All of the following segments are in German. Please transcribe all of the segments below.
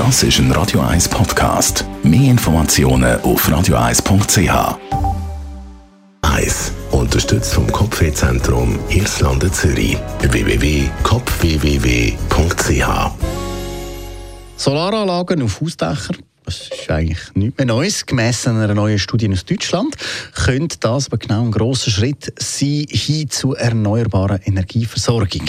Das ist ein Radio 1 Podcast. Mehr Informationen auf radio1.ch. 1. Unterstützt vom Kopfwehzentrum Irlande Zürich. www.kopfwww.ch Solaranlagen auf Hausdächern das ist eigentlich nichts mehr Neues. Gemäss einer neuen Studie aus Deutschland könnte das aber genau ein grosser Schritt sein hin zu erneuerbarer Energieversorgung.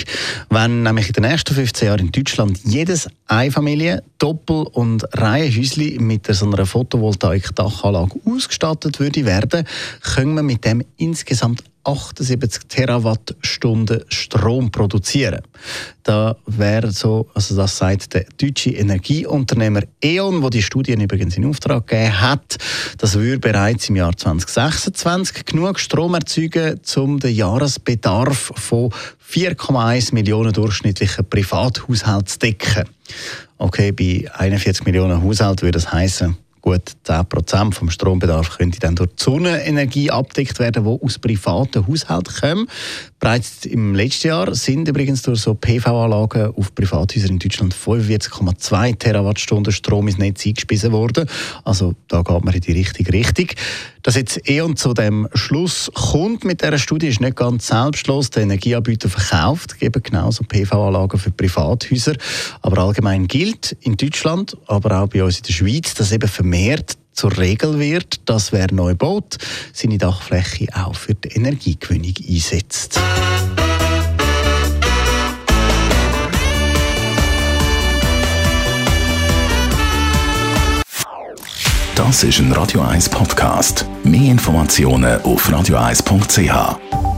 Wenn nämlich in den ersten 15 Jahren in Deutschland jedes Einfamilie-, Doppel- und Reihenhäusli mit so einer Photovoltaik-Dachanlage ausgestattet würde werden, können wir mit dem insgesamt 78 Terawattstunden Strom produzieren. Da wäre so, also das sagt der deutsche Energieunternehmer E.ON, wo die Studien übrigens in Auftrag gegeben hat, das würde bereits im Jahr 2026 genug Strom erzeugen, um den Jahresbedarf von 4,1 Millionen durchschnittlichen Privathaushalten zu decken. Okay, bei 41 Millionen Haushalten würde das heißen gut 10% vom Strombedarf könnte dann durch die Sonnenenergie abdeckt werden, die aus privaten Haushalten kommen. Bereits im letzten Jahr sind übrigens durch so PV-Anlagen auf Privathäusern in Deutschland 45,2 Terawattstunden Strom ins Netz eingespissen worden. Also da geht man in die richtige Richtung. Dass jetzt E.ON zu dem Schluss kommt mit dieser Studie, ist nicht ganz selbstlos. Der Energieanbieter verkauft eben genauso PV-Anlagen für Privathäuser. Aber allgemein gilt in Deutschland, aber auch bei uns in der Schweiz, dass eben vermehrt zur Regel wird, dass wer neu baut, seine Dachfläche auch für die Energiegewinnung einsetzt. Das ist ein Radio 1 Podcast. Mehr Informationen auf radio1.ch.